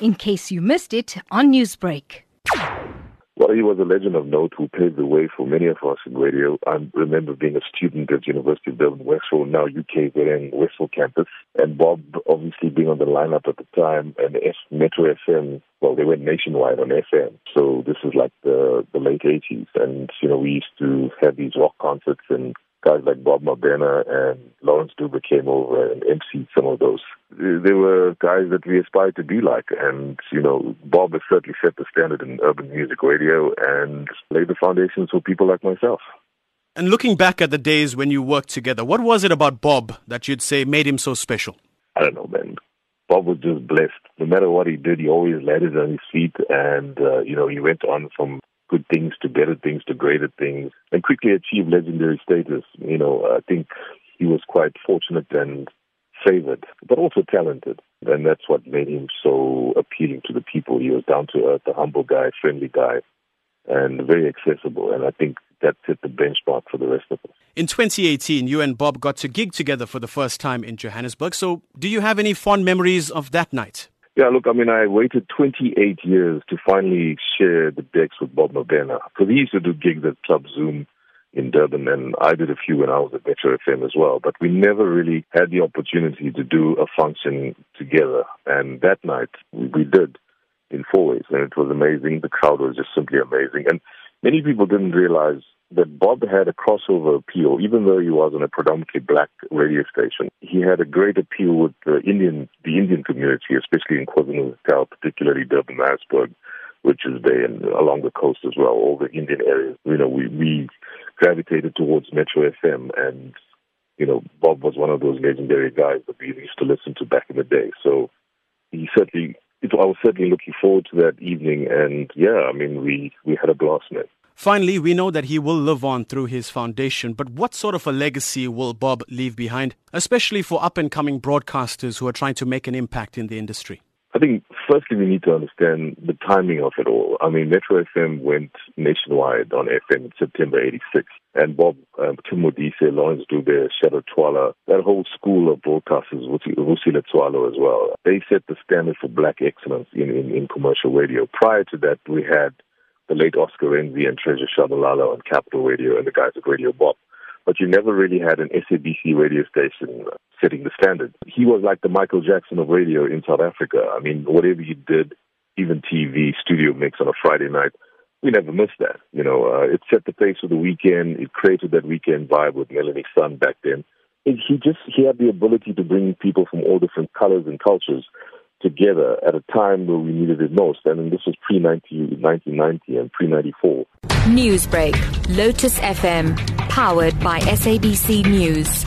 in case you missed it on Newsbreak. Well, he was a legend of note who paved the way for many of us in radio. I remember being a student at University of Durban, Westville, now UKZN Westville campus, and Bob obviously being on the lineup at the time, and F- Metro FM, well, they went nationwide on FM. So this is like the, the late 80s. And, you know, we used to have these rock concerts and guys like Bob Mabena and Lawrence Dube came over and emceed some of those. They were guys that we aspired to be like. And, you know, Bob has certainly set the standard in urban music radio and laid the foundations for people like myself. And looking back at the days when you worked together, what was it about Bob that you'd say made him so special? I don't know, man. Bob was just blessed. No matter what he did, he always landed on his feet, and uh, you know he went on from good things to better things to greater things and quickly achieve legendary status. You know, I think he was quite fortunate and favored, but also talented. And that's what made him so appealing to the people. He was down to earth, a humble guy, friendly guy, and very accessible. And I think that set the benchmark for the rest of us. In 2018, you and Bob got to gig together for the first time in Johannesburg. So, do you have any fond memories of that night? Yeah, look, I mean, I waited 28 years to finally share the decks with Bob Mabena because he used to do gigs at Club Zoom in Durban, and I did a few when I was at Metro FM as well. But we never really had the opportunity to do a function together. And that night we, did in Fourways, and it was amazing. The crowd was just simply amazing, and many people didn't realize that Bob had a crossover appeal, even though he was on a predominantly black radio station. He had a great appeal with the Indian, the Indian community, especially in KwaZulu-Natal, particularly Durban, Maritzburg, Richards Bay, and along the coast as well. All the Indian areas. You know, we we gravitated towards Metro FM, and you know, Bob was one of those legendary guys that we used to listen to back in the day. So he certainly. I was certainly looking forward to that evening, and yeah, I mean, we we had a blast, man. Finally, we know that he will live on through his foundation, but what sort of a legacy will Bob leave behind, especially for up and coming broadcasters who are trying to make an impact in the industry? I think firstly we need to understand the timing of it all. I mean, Metro FM went nationwide on FM in September 86. And Bob, um, Tim Modise, Lawrence Dube, Shadow Twala, that whole school of broadcasters, Vusile Tswalo as well, they set the standard for black excellence in, in, in commercial radio. Prior to that, we had the late Oscar Renzi and Treasure Shabalala on Capital Radio and the guys at Radio Bop. But you never really had an SABC radio station setting the standard. He was like the Michael Jackson of radio in South Africa. I mean, whatever he did, even TV, studio mix on a Friday night, we never missed that. You know, uh, it set the pace for the weekend. It created that weekend vibe with Melanie Sun back then. And he just, he had the ability to bring people from all different colors and cultures together at a time where we needed it most. And this was pre 1990 and pre 94. Newsbreak, Lotus FM, powered by SABC News.